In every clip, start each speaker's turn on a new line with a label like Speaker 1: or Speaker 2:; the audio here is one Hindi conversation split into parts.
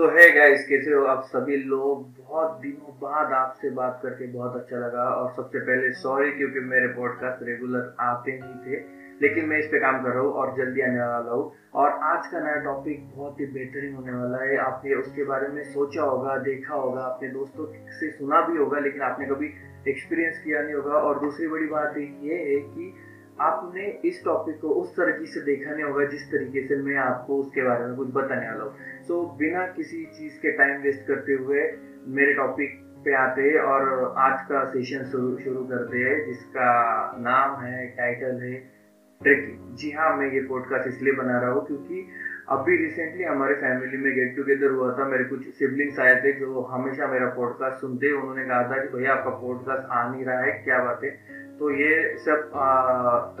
Speaker 1: सो है गाइस कैसे हो आप सभी लोग? बहुत दिनों बाद आपसे बात करके बहुत अच्छा लगा और सबसे पहले सॉरी क्योंकि मेरे पॉडकास्ट रेगुलर आते नहीं थे, लेकिन मैं इस पे काम कर रहा हूँ और जल्दी आने वाला हूँ। और आज का नया टॉपिक बहुत ही बेहतरीन होने वाला है। आपने उसके बारे में सोचा होगा, देखा होगा, अपने दोस्तों से सुना भी होगा, लेकिन आपने कभी एक्सपीरियंस किया नहीं होगा। और दूसरी बड़ी बात ये है कि आपने इस टॉपिक को उस तरीके से देखा नहीं होगा जिस तरीके से मैं आपको उसके बारे में कुछ बताने वाला हूँ। सो so, बिना किसी चीज़ के टाइम वेस्ट करते हुए मेरे टॉपिक पे आते हैं और आज का सेशन शुरू करते हैं जिसका नाम है टाइटल है ट्रिकिंग जी हाँ मैं ये पॉडकास्ट इसलिए बना रहा हूँ क्योंकि अभी रिसेंटली हमारे फैमिली में गेट टुगेदर हुआ था मेरे कुछ सिबलिंग्स आए थे जो हमेशा मेरा पॉडकास्ट सुनते उन्होंने कहा था कि भैया आपका पॉडकास्ट आ नहीं रहा है क्या बात है? तो ये सब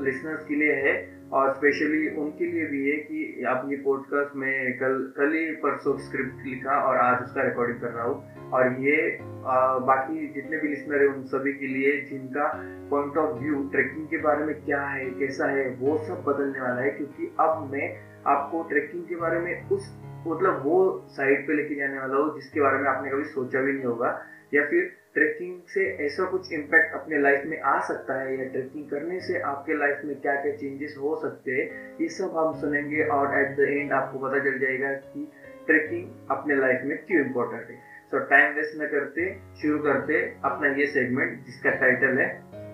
Speaker 1: लिसनर्स के लिए है और स्पेशली उनके लिए भी है कि आप ये पॉडकास्ट में कल कल ही परसों स्क्रिप्ट लिखा और आज उसका रिकॉर्डिंग कर रहा हूँ। और ये आ, बाकी जितने भी लिसनर है उन सभी के लिए जिनका पॉइंट ऑफ़ व्यू ट्रैकिंग के बारे में क्या है कैसा है वो सब बदलने वाला है। क्योंकि अब मैं आपको ट्रैकिंग के बारे में उस मतलब वो साइड पे लेके जाने वाला हूँ जिसके बारे में आपने कभी सोचा भी नहीं होगा। या फिर ट्रैकिंग से ऐसा कुछ इम्पैक्ट अपने लाइफ में आ सकता है या ट्रैकिंग करने से आपके लाइफ में क्या क्या चेंजेस हो सकते हैं ये सब हम सुनेंगे और एट द एंड आपको पता चल जाएगा कि ट्रैकिंग अपने लाइफ में क्यों इम्पोर्टेंट है। सो टाइम वेस्ट न करते शुरू करते अपना ये सेगमेंट जिसका टाइटल है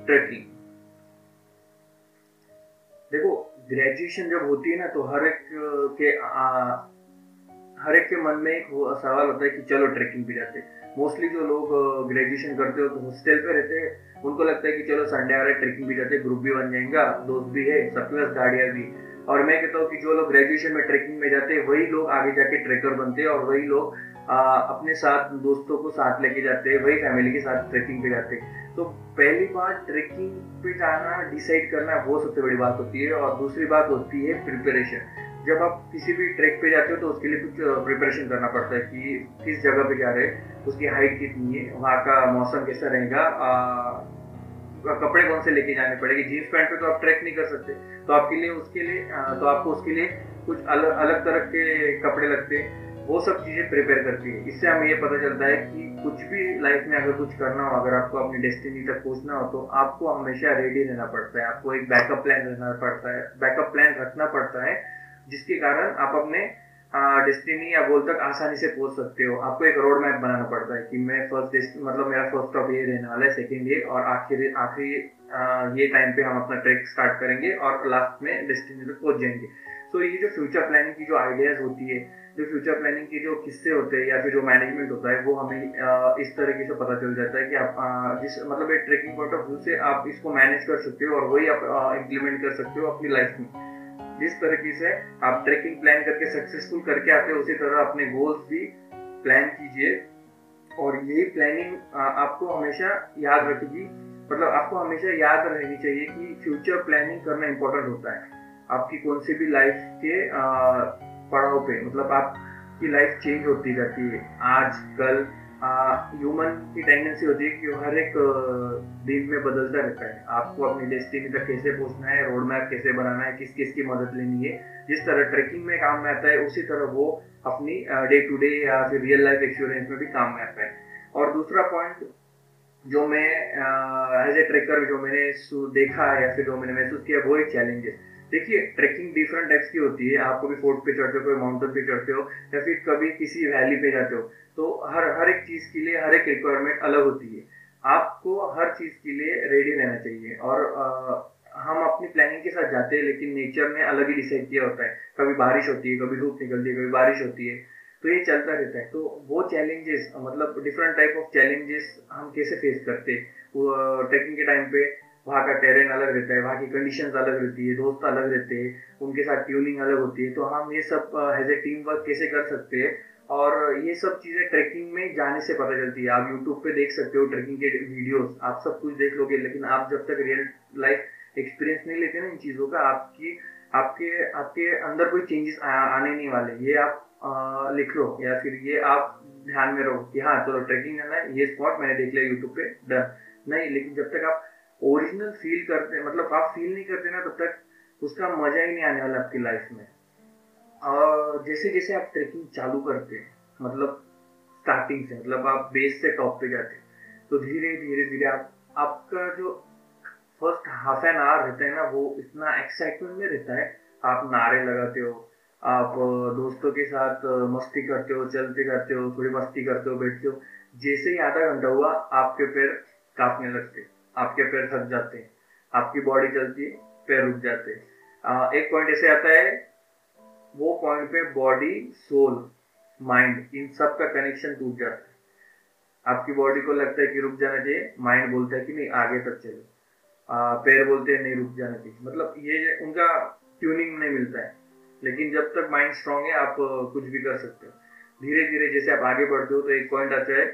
Speaker 1: ट्रैकिंग। देखो ग्रेजुएशन जब होती है ना तो हर एक के आ, हर एक के मन में एक सवाल होता है कि चलो ट्रैकिंग भी जाते हैं। मोस्टली जो लोग ग्रेजुएशन करते हो तो हॉस्टल पे रहते हैं, उनको लगता है कि चलो संडे आ रहा है ट्रेकिंग भी जाते ग्रुप भी बन जाएगा, दोस्त भी है, सबके पास गाड़ियाँ भी। और मैं कहता हूँ कि जो लोग ग्रेजुएशन में ट्रेकिंग में जाते हैं, वही लोग आगे जाके ट्रेकर बनते हैं और वही लोग अपने साथ दोस्तों को साथ लेके जाते हैं, वही फैमिली के साथ ट्रेकिंग पे जाते हैं। तो पहली बात ट्रेकिंग पे जाना डिसाइड करना, वो सबसे बड़ी बात होती है और दूसरी बात होती है प्रिपरेशन जब आप किसी भी ट्रैक पे जाते हो तो उसके लिए कुछ प्रिपरेशन करना पड़ता है कि किस जगह पे जा रहे हैं, उसकी हाइट कितनी है, वहाँ का मौसम कैसा रहेगा कपड़े कौन से लेके जाने पड़ेंगे जीन्स पैंट पे तो आप ट्रैक नहीं कर सकते। तो आपके लिए उसके लिए तो आपको उसके लिए कुछ अलग अलग तरह के कपड़े लगते हैं, वो सब चीज़ें प्रिपेयर करती है। इससे हमें ये पता चलता है कि कुछ भी लाइफ में अगर कुछ करना हो, अगर आपको अपनी डेस्टिनी तक पहुँचना हो तो आपको हमेशा रेडी रहना पड़ता है, आपको एक बैकअप प्लान रहना पड़ता है बैकअप प्लान रखना पड़ता है जिसके कारण आप अपने डेस्टिनी या गोल तक आसानी से पहुँच सकते हो। आपको एक रोड मैप बनाना पड़ता है कि मैं फ़र्स्ट मतलब मेरा फ़र्स्ट स्टॉप ये रहने वाला है सेकेंड ये, और आखिर, आखिरी ये टाइम पे हम अपना ट्रैक स्टार्ट करेंगे और लास्ट में डेस्टिनी तक पहुँच जाएँगे। तो ये जो फ्यूचर प्लानिंग की जो आइडियाज़ होती है, जो फ्यूचर प्लानिंग के जो किस्से होते हैं या फिर जो मैनेजमेंट होता है, वो हमें इस तरीके से पता चल जाता है कि आप जिस मतलब एक ट्रेकिंग पॉइंट ऑफ़ व्यू से आप इसको मैनेज कर सकते हो और वही आप इम्प्लीमेंट कर सकते हो अपनी लाइफ में। जिस तरीके से आप ट्रेकिंग प्लान करके सक्सेसफुल करके आते हो, उसी तरह अपने गोल्स भी प्लान कीजिए। और यही प्लानिंग आपको हमेशा याद रखेगी मतलब आपको हमेशा याद रहनी चाहिए कि फ्यूचर प्लानिंग करना इम्पोर्टेंट होता है। आपकी कौन सी भी लाइफ के पड़ाव पे मतलब आपकी लाइफ चेंज होती रहती है। आज, कल ह्यूमन की टेंडेंसी होती है कि हर एक दिन में बदलता रहता है। आपको अपनी डेस्टिनी तक कैसे पहुँचना है रोड मैप कैसे बनाना है, किस किस की मदद लेनी है, जिस तरह ट्रेकिंग में काम में आता है, उसी तरह वो अपनी डे टू डे या फिर रियल लाइफ एक्सपीरियंस में भी काम में आता है। और दूसरा पॉइंट जो मैं एज ए ट्रेकर जो मैंने देखा या फिर जो मैंने महसूस किया, वो एक चैलेंजेस देखिए ट्रेकिंग डिफरेंट टाइप्स की होती है। आप कभी फोर्ट पे चढ़ते हो, कभी माउंटेन पे चढ़ते हो, या फिर कभी किसी वैली पे जाते हो। तो हर हर एक चीज़ के लिए हर एक रिक्वायरमेंट अलग होती है। आपको हर चीज़ के लिए रेडी रहना चाहिए और आ, हम अपनी प्लानिंग के साथ जाते हैं लेकिन नेचर ने अलग ही डिसाइड किया होता है। कभी बारिश होती है कभी धूप निकलती है कभी बारिश होती है तो ये चलता रहता है। तो वो चैलेंजेस मतलब डिफरेंट टाइप ऑफ़ चैलेंजेस हम कैसे फेस करते हैं? ट्रैकिंग के टाइम पे वहाँ का टेरेन अलग रहता है वहाँ की कंडीशंस अलग रहती है दोस्त अलग रहते हैं उनके साथ ट्यूनिंग अलग होती है। तो हम ये सब एज ए टीम वर्क कैसे कर सकते हैं? और ये सब चीज़ें ट्रैकिंग में जाने से पता चलती है। आप यूट्यूब पे देख सकते हो ट्रैकिंग के वीडियोस आप सब कुछ देख लोगे लेकिन आप जब तक रियल लाइफ एक्सपीरियंस नहीं लेते ना इन चीज़ों का आपकी आपके आपके अंदर कोई चेंजेस आने नहीं वाले। ये आप आ, लिख लो या फिर ये आप ध्यान में रहो कि हाँ चलो ट्रैकिंग करना है। ये स्पॉट मैंने देख लिया यूट्यूब पे डन नहीं लेकिन जब तक आप ओरिजिनल फील करते मतलब आप फील नहीं करते ना तब तक उसका मज़ा ही नहीं आने वाला आपकी लाइफ में। जैसे जैसे आप ट्रेकिंग चालू करते हैं मतलब स्टार्टिंग से मतलब आप बेस से टॉप पे जाते हैं तो धीरे धीरे धीरे आप, आपका जो फ़र्स्ट हाफ़ एन आवर रहता है ना, वो इतना एक्साइटमेंट में रहता है, आप नारे लगाते हो, आप दोस्तों के साथ मस्ती करते हो, चलते करते हो, थोड़ी मस्ती करते हो, बैठते हो, जैसे ही आधा घंटा हुआ, आपके पैर कांपने लगते आपके पैर थक जाते हैं, आपकी बॉडी चलती है, पैर रुक जाते हैं। एक पॉइंट ऐसे आता है वो पॉइंट पे? बॉडी सोल माइंड इन सब का कनेक्शन टूट जाता है। आपकी बॉडी को लगता है कि रुक जाना चाहिए माइंड बोलता है कि नहीं, आगे तक चलो। पैर बोलते हैं, नहीं, रुक जाना चाहिए। मतलब ये उनका ट्यूनिंग नहीं मिलता है। लेकिन जब तक माइंड स्ट्रांग है, आप कुछ भी कर सकते हो। धीरे धीरे जैसे आप आगे बढ़ते हो तो एक पॉइंट आता है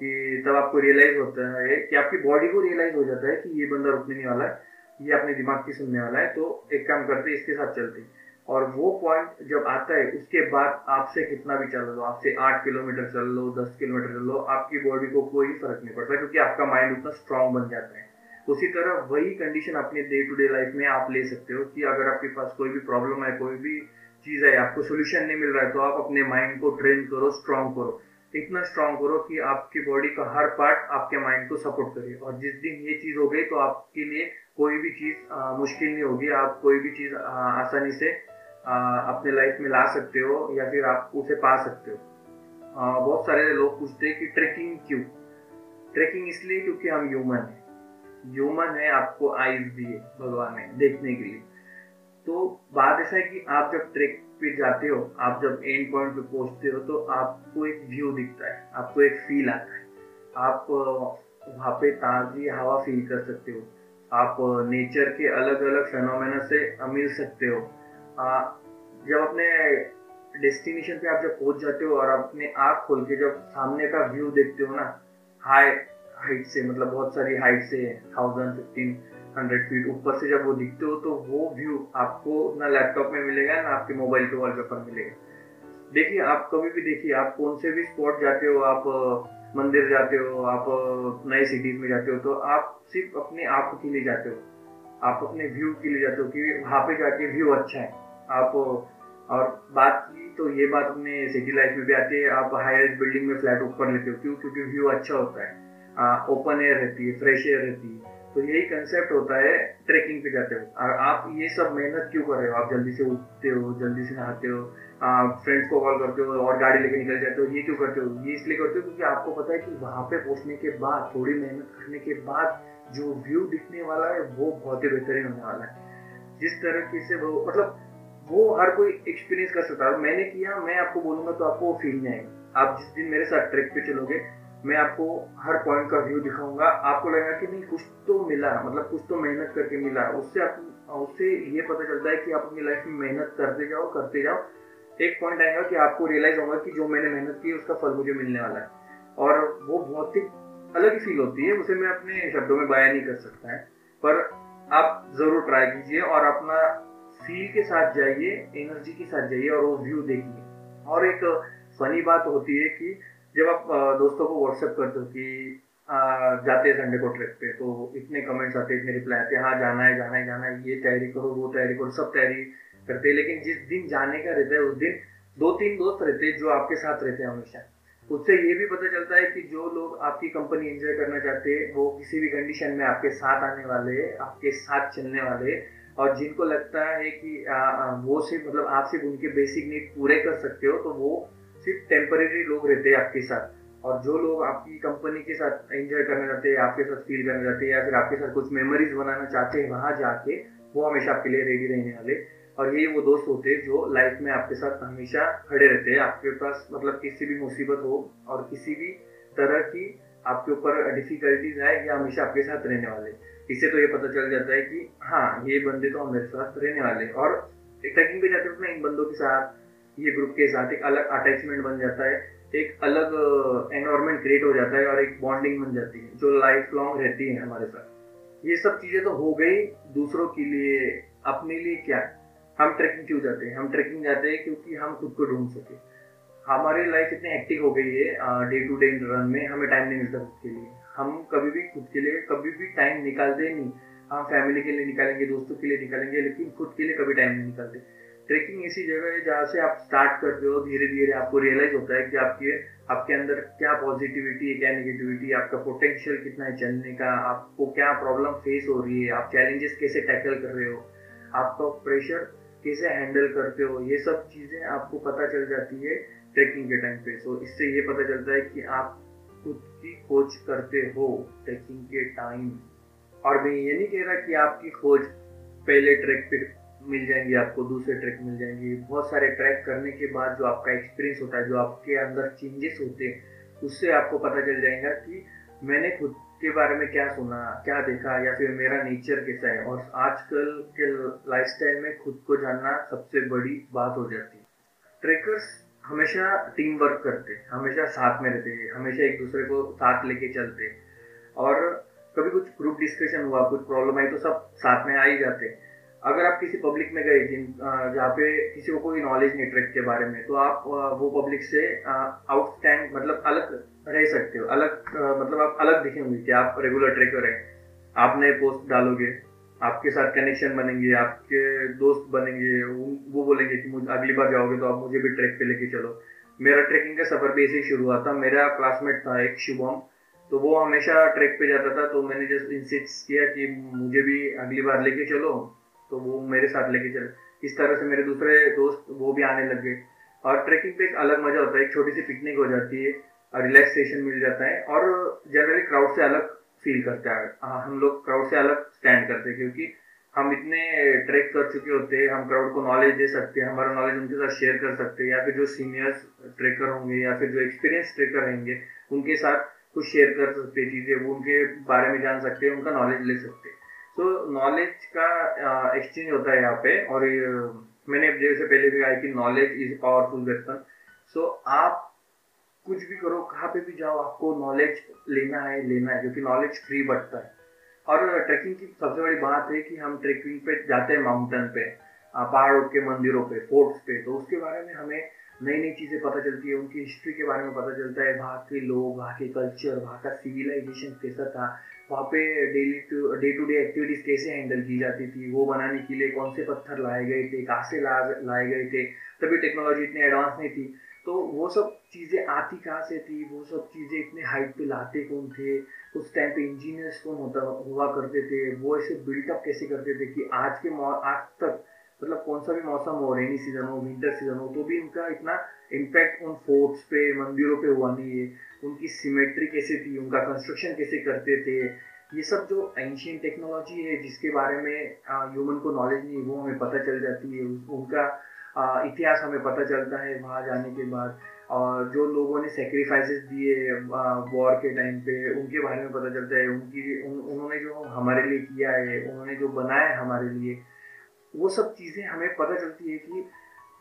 Speaker 1: कि तब आपको रियलाइज़ होता है कि आपकी बॉडी को रियलाइज़ हो जाता है कि ये बंदा रुकने नहीं वाला है, ये अपने दिमाग की सुनने वाला है। तो एक काम करते इसके साथ चलते और वो पॉइंट जब आता है, उसके बाद आपसे कितना भी चल लो, आपसे आठ किलोमीटर चल लो, दस किलोमीटर चल लो, आपकी बॉडी को कोई फ़र्क नहीं पड़ता क्योंकि आपका माइंड उतना स्ट्रांग बन जाता है। उसी तरह वही कंडीशन अपने डे टू डे लाइफ में आप ले सकते हो कि अगर आपके पास कोई भी प्रॉब्लम है, कोई भी चीज़ है, आपको सोल्यूशन नहीं मिल रहा है तो आप अपने माइंड को ट्रेन करो स्ट्रांग करो। इतना स्ट्रांग करो कि आपकी बॉडी का हर पार्ट आपके माइंड को सपोर्ट करे। और जिस दिन ये चीज़ हो गई तो आपके लिए कोई भी चीज़ मुश्किल नहीं होगी। आप कोई भी चीज़ आसानी से अपने लाइफ में ला सकते हो या फिर आप उसे पा सकते हो। आ, बहुत सारे लोग पूछते हैं कि ट्रेकिंग क्यों? ट्रेकिंग इसलिए क्योंकि हम ह्यूमन हैं। ह्यूमन है आपको आईज दिए भगवान ने देखने के लिए। तो बात ऐसा है कि आप जब ट्रेक पे जाते हो आप जब एंड पॉइंट पे पहुँचते हो तो आपको एक व्यू दिखता है आपको एक फील आता है। आप वहाँ पे ताजी हवा फील कर सकते हो। आप नेचर के अलग अलग फेनोमेना से मिल सकते हो। जब अपने डेस्टिनेशन पे आप जब पहुँच जाते हो और अपने आँख खोल के जब सामने का व्यू देखते हो ना हाई हाइट से मतलब बहुत सारी हाइट से थाउज़ेंड फिफ्टीन हंड्रेड फीट ऊपर से जब वो दिखते हो तो वो व्यू आपको ना लैपटॉप में मिलेगा, ना आपके मोबाइल के वॉलपेपर मिलेगा। देखिए, आप कभी भी देखिए, आप कौन से भी स्पॉट जाते हो, आप मंदिर जाते हो, आप नए सिटीज़ में जाते हो तो आप सिर्फ़ अपने आप के लिए जाते हो। आप अपने व्यू के लिए जाते हो कि वहाँ पे जाके व्यू अच्छा है। आप, और बात की तो ये बात अपने सिटी लाइफ में भी आती है, आप हायर बिल्डिंग में फ्लैट ऊपर लेते हो। क्यों? क्योंकि व्यू अच्छा होता है। ओपन एयर रहती है फ्रेश एयर रहती है। तो यही कंसेप्ट होता है ट्रेकिंग पे जाते हो और आप ये सब मेहनत क्यों कर रहे हो? आप जल्दी से उठते हो, जल्दी से नहाते हो फ्रेंड्स को कॉल करते हो, और गाड़ी लेके निकल जाते हो, ये क्यों करते हो? ये इसलिए करते हो क्योंकि आपको पता है कि वहाँ पे पहुँचने के बाद, थोड़ी मेहनत करने के बाद जो व्यू दिखने वाला है, वो बहुत ही बेहतरीन होने वाला है। जिस तरीके से वो मतलब वो हर कोई एक्सपीरियंस कर सकता है। मैंने किया, मैं आपको बोलूँगा तो आपको वो फील नहीं आएगा। आप जिस दिन मेरे साथ ट्रैक पे चलोगे, मैं आपको हर पॉइंट का व्यू दिखाऊँगा। आपको लगेगा कि नहीं, कुछ तो मिला मतलब कुछ तो मेहनत करके मिला। उससे आप, उससे ये पता चलता है कि आप अपनी लाइफ में मेहनत करते जाओ करते जाओ। एक पॉइंट आएगा कि आपको रियलाइज़ होगा कि जो मैंने मेहनत की, उसका फल मुझे मिलने वाला है। और वो बहुत ही अलग ही फील होती है, उसे मैं अपने शब्दों में बयान नहीं कर सकता है। पर आप ज़रूर ट्राई कीजिए और अपना फील के साथ जाइए एनर्जी के साथ जाइए और वो व्यू देखिए। और एक फनी बात होती है कि जब आप दोस्तों को व्हाट्सएप करते हो कि जाते हैं संडे को ट्रिप पे तो इतने कमेंट्स आते हैं इतने रिप्लाई आते हैं हाँ जाना है जाना है जाना है, ये तैयारी करो, वो तैयारी करो, सब तैयारी करते हैं। लेकिन जिस दिन जाने का रहता है, उस दिन दो तीन दोस्त रहते हैं जो आपके साथ रहते हैं हमेशा। उससे ये भी पता चलता है कि जो लोग आपकी कंपनी एंजॉय करना चाहते हैं, वो किसी भी कंडीशन में आपके साथ आने वाले, आपके साथ चलने वाले और जिनको लगता है कि आ, वो सिर्फ़ मतलब आप सिर्फ़ उनके बेसिक नीड पूरे कर सकते हो तो वो सिर्फ़ टेम्परेरी लोग रहते हैं आपके साथ। और जो लोग आपकी कंपनी के साथ एंजॉय करना चाहते हैं आपके साथ फील करना चाहते हैं या फिर आपके साथ कुछ मेमोरीज बनाना चाहते हैं वहाँ जाके वो हमेशा आपके लिए रेडी रहने वाले। और ये वो दोस्त होते हैं जो लाइफ में आपके साथ हमेशा खड़े रहते हैं। आपके पास मतलब किसी भी मुसीबत हो और किसी भी तरह की आपके ऊपर डिफिकल्टीज आए ये हमेशा आपके साथ रहने वाले। इससे तो ये पता चल जाता है कि हाँ ये बंदे तो हमारे साथ रहने वाले और ट्रैकिंग पे जाते वक्त इन बंदों के साथ, ये ग्रुप के साथ एक अलग अटैचमेंट बन जाता है, एक अलग एनवायरमेंट क्रिएट हो जाता है और एक बॉन्डिंग बन जाती है, जो लाइफ लॉन्ग रहती है हमारे साथ। ये सब चीज़ें तो हो गई, दूसरों के लिए, अपने लिए क्या? हम ट्रैकिंग क्यों जाते हैं? हम ट्रैकिंग जाते हैं क्योंकि हम खुद को ढूंढ सके। हमारी लाइफ इतनी एक्टिव हो गई है डे टू डे रन में, हमें टाइम नहीं मिलता खुद के लिए। हम कभी भी खुद के लिए, कभी भी टाइम निकालते नहीं। हम फैमिली के लिए निकालेंगे, दोस्तों के लिए निकालेंगे, लेकिन खुद के लिए कभी टाइम नहीं निकालते। ट्रेकिंग ऐसी जगह है जहाँ से आप स्टार्ट करते हो धीरे धीरे आपको रियलाइज़ होता है कि आपके आपके अंदर क्या पॉजिटिविटी है क्या नेगेटिविटी आपका पोटेंशियल कितना है चलने का, आपको क्या प्रॉब्लम फेस हो रही है, आप चैलेंजेस कैसे टैकल कर रहे हो, आपका प्रेशर कैसे हैंडल करते हो, ये सब चीज़ें आपको पता चल जाती है ट्रेकिंग के टाइम पे। सो इससे ये पता चलता है कि आप की खोज करते हो ट्रेकिंग के टाइम और मैं ये नहीं कह रहा कि आपकी खोज पहले ट्रैक पे मिल जाएँगी, आपको दूसरे ट्रैक मिल जाएँगे। बहुत सारे ट्रैक करने के बाद जो आपका एक्सपीरियंस होता है, जो आपके अंदर चेंजेस होते हैं, उससे आपको पता चल जाएगा कि मैंने खुद के बारे में क्या सुना, क्या देखा, या फिर मेरा नेचर कैसा है। और आजकल के लाइफस्टाइल में खुद को जानना सबसे बड़ी बात हो जाती है। ट्रेकर्स हमेशा टीम वर्क करते, हमेशा साथ में रहते, हमेशा एक दूसरे को साथ लेके चलते। और कभी कुछ ग्रुप डिस्कशन हुआ, कुछ प्रॉब्लम आई तो सब साथ में आ ही जाते। अगर आप किसी पब्लिक में गए, जिन जहाँ पे किसी को कोई नॉलेज नहीं ट्रैक के बारे में तो आप वो पब्लिक से आउटस्टैंड मतलब अलग रह सकते हो, अलग मतलब आप अलग दिखेंगे कि आप रेगुलर ट्रेकर हैं। आप नए पोस्ट डालोगे। आपके साथ कनेक्शन बनेंगे, आपके दोस्त बनेंगे, वो बोलेंगे कि मुझे अगली बार जाओगे तो आप मुझे भी ट्रैक पे लेके चलो। मेरा ट्रैकिंग का सफ़र भी ऐसे ही शुरू हुआ था। मेरा क्लासमेट था एक शुभम तो वो हमेशा ट्रैक पे जाता था तो मैंने जस्ट इंसिस्ट किया कि मुझे भी अगली बार लेके चलो तो वो मेरे साथ लेके चले। इस तरह से मेरे दूसरे दोस्त वो भी आने लग गए। और ट्रैकिंग पे एक अलग मज़ा होता है, एक छोटी सी पिकनिक हो जाती है रिलैक्सेशन मिल जाता है, और जनरली क्राउड से अलग फील करता है। हम लोग क्राउड से अलग स्टैंड करते हैं क्योंकि हम इतने ट्रैक कर चुके होते हैं, हम क्राउड को नॉलेज दे सकते हैं, हमारा नॉलेज उनके साथ शेयर कर सकते हैं या फिर जो सीनियर्स ट्रेकर होंगे या फिर जो एक्सपीरियंस ट्रेकर रहेंगे, उनके साथ कुछ शेयर कर सकते हैं चीज़ें, वो उनके बारे में जान सकते हैं, उनका नॉलेज ले सकते हैं। तो नॉलेज का एक्सचेंज होता है यहाँ पे और मैंने जैसे पहले भी कहा कि knowledge is powerful weapon so आप कुछ भी करो, कहाँ पे भी जाओ, आपको नॉलेज लेना है लेना है, क्योंकि नॉलेज फ्री बढ़ता है। और ट्रैकिंग की सबसे बड़ी बात है कि हम ट्रैकिंग पे जाते हैं माउंटेन पे पहाड़ों के, मंदिरों पे फोर्ट्स पे तो उसके बारे में हमें नई नई चीज़ें पता चलती है, उनकी हिस्ट्री के बारे में पता चलता है। वहाँ के लोग, वहाँ के कल्चर वहाँ का सिविलाइजेशन कैसा था, वहाँ पे daily to day to day activities कैसे हैंडल की जाती थी, वो बनाने के लिए कौन से पत्थर लाए गए थे, कहाँ से लाए गए थे। तभी टेक्नोलॉजी इतनी एडवांस नहीं थी। तो वो सब चीज़ें आती कहाँ से थी? वो सब चीज़ें इतने हाइट पे लाते कौन थे? उस टाइम पे इंजीनियर्स कौन होता, हुआ करते थे? वो ऐसे बिल्टअप कैसे करते थे कि आज के आज तक मतलब कौन सा भी मौसम हो रेनी सीज़न हो विंटर सीज़न हो तो भी इनका इतना इम्पैक्ट उन फोर्ट्स पे, मंदिरों पे हुआ नहीं है। उनकी सिमेट्री कैसे थी? उनका कंस्ट्रक्शन कैसे करते थे? ये सब जो एंशियन टेक्नोलॉजी है, जिसके बारे में ह्यूमन को नॉलेज नहीं वो हमें पता चल जाती है। उनका इतिहास हमें पता चलता है वहाँ जाने के बाद। और जो लोगों ने सेक्रीफाइसेस दिए वॉर के टाइम पे उनके बारे में पता चलता है। उनकी उन, उन्होंने जो हमारे लिए किया है उन्होंने जो बनाया है हमारे लिए वो सब चीज़ें हमें पता चलती है कि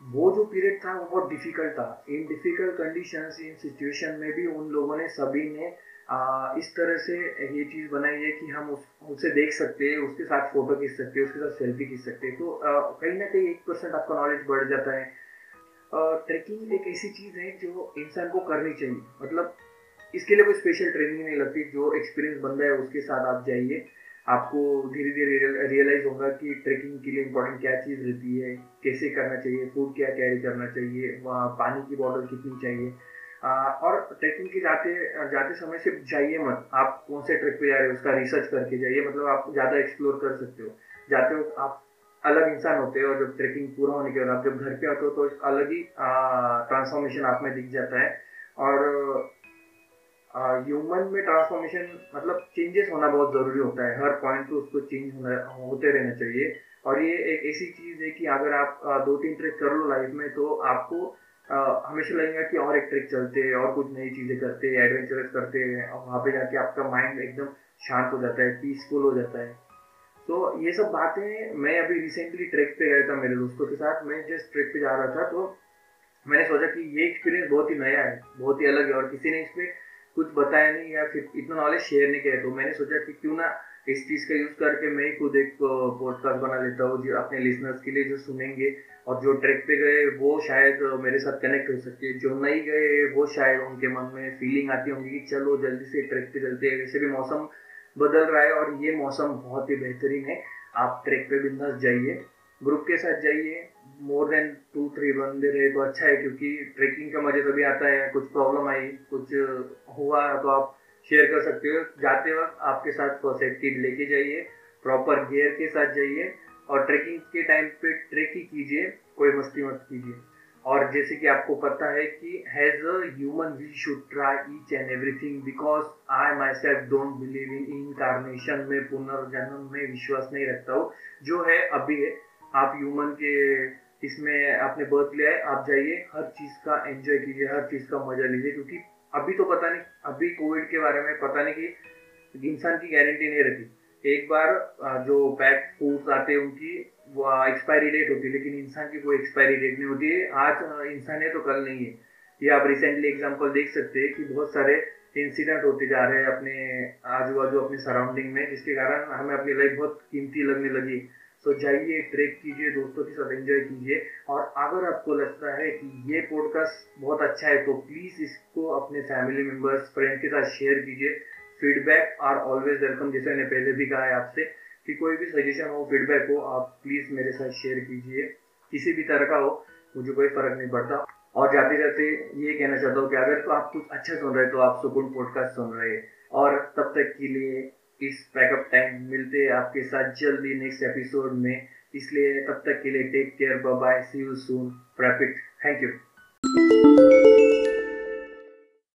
Speaker 1: वो जो पीरियड था वो बहुत डिफ़िकल्ट था। In difficult condition in situation में भी उन लोगों ने सभी ने आ, इस तरह से ये चीज़ बनाई है कि हम उस देख सकते हैं उसके साथ फ़ोटो खींच सकते हैं उसके साथ सेल्फी खींच सकते हैं। तो कहीं ना कहीं एक परसेंट आपका नॉलेज बढ़ जाता है। ट्रैकिंग एक ऐसी चीज़ है जो इंसान को करनी चाहिए। मतलब इसके लिए कोई स्पेशल ट्रेनिंग नहीं लगती। जो एक्सपीरियंस बंदा है उसके साथ आप जाइए। आपको धीरे धीरे रियलाइज़ होगा कि ट्रेकिंग के लिए इम्पोर्टेंट क्या चीज़ रहती है कैसे करना चाहिए फ़ूड क्या कैरी करना चाहिए वहाँ पानी की बॉटल कितनी चाहिए। और ट्रेकिंग के जाते जाते समय सिर्फ़ जाइए मत। आप कौन से ट्रिप पे जा रहे हो, उसका रिसर्च करके जाइए। मतलब आप ज़्यादा एक्सप्लोर कर सकते हो। जाते हो, आप अलग इंसान होते हो और जब ट्रेकिंग पूरा होने के बाद आप जब घर पे आते हो तो अलग ही ट्रांसफॉर्मेशन आप में दिख जाता है। और ह्यूमन में ट्रांसफॉर्मेशन मतलब चेंजेस होना बहुत ज़रूरी होता है। हर पॉइंट पे उसको चेंज होना, होते रहना चाहिए। और ये एक ऐसी चीज़ है कि अगर आप दो तीन ट्रिक कर लो लाइफ में तो आपको हमेशा लगेगा कि और एक ट्रिक चलते और कुछ नई चीज़ें करते हैं एडवेंचरस करते और वहाँ पे जाके आपका माइंड एकदम शांत हो जाता है पीसफुल हो जाता है। तो ये सब बातें मैं अभी रिसेंटली ट्रैक पे गया था मेरे दोस्तों के साथ, मैं जिस ट्रैक पे जा रहा था तो मैंने सोचा कि ये एक्सपीरियंस बहुत ही नया है, बहुत ही अलग है, और किसी ने इस पर कुछ बताया नहीं या फिर इतना नॉलेज शेयर नहीं किया तो मैंने सोचा कि क्यों ना इस चीज़ का यूज़ करके मैं ही खुद एक पॉडकास्ट बना लेता हूँ, जो अपने लिसनर्स के लिए जो सुनेंगे और जो ट्रैक पे गए, वो शायद मेरे साथ कनेक्ट हो सके जो नहीं गए, वो शायद उनके मन में फीलिंग आती होंगी कि चलो, जल्दी से ट्रैक पे चलते हैं। वैसे भी मौसम बदल रहा है और ये मौसम बहुत ही बेहतरीन है। आप ट्रैक पे बिंदास जाइए। ग्रुप के साथ जाइए। मोर देन टू थ्री बंदे रहे तो अच्छा है, क्योंकि ट्रेकिंग का मज़ा तभी आता है। कुछ प्रॉब्लम आई कुछ हुआ तो आप शेयर कर सकते हो। जाते वक्त आपके साथ फ़र्स्ट एड किट लेके जाइए। प्रॉपर गियर के साथ जाइए। और ट्रेकिंग के टाइम पे ट्रेक ही कीजिए, कोई मस्ती मत कीजिए। और जैसे कि आपको पता है कि has a human we should try each and everything because I myself don't believe in incarnation में, पुनर्जन्म में विश्वास नहीं रखता हूँ। जो है, अभी है, आप ह्यूमन के इसमें आपने बर्थ लिया है, आप जाइए, हर चीज़ का एंजॉय कीजिए, हर चीज़ का मज़ा लीजिए, क्योंकि अभी तो पता नहीं, अभी कोविड के बारे में पता नहीं कि इंसान की गारंटी नहीं रहती। एक बार जो पैक फूड्स आते हैं उनकी, वो एक्सपायरी डेट होती है, लेकिन इंसान की कोई एक्सपायरी डेट नहीं होती है। आज इंसान है तो कल नहीं है। ये आप रिसेंटली एग्जांपल देख सकते हैं कि बहुत सारे इंसिडेंट होते जा रहे हैं अपने आजू बाजू अपने सराउंडिंग में, जिसके कारण हमें अपनी लाइफ बहुत कीमती लगने लगी। तो जाइए ट्रेक कीजिए, दोस्तों के साथ एंजॉय कीजिए। और अगर आपको लगता है कि ये पॉडकास्ट बहुत अच्छा है तो प्लीज़ इसको अपने फैमिली मेंबर्स फ्रेंड के साथ शेयर कीजिए। फीडबैक आर ऑलवेज वेलकम जैसे मैंने पहले भी कहा है आपसे कि कोई भी सजेशन हो फीडबैक हो, आप प्लीज़ मेरे साथ शेयर कीजिए। किसी भी तरह का हो, मुझे कोई फ़र्क नहीं पड़ता। और जाते जाते ये कहना चाहता हूँ कि अगर तो आप कुछ अच्छा सुन रहे तो आप सुकून पॉडकास्ट सुन रहे हैं। और तब तक के लिए इस पैकअप टाइम मिलते हैं आपके साथ जल्दी नेक्स्ट एपिसोड में। इसलिए तब तक के लिए take care bye see you soon प्रैपिट thank you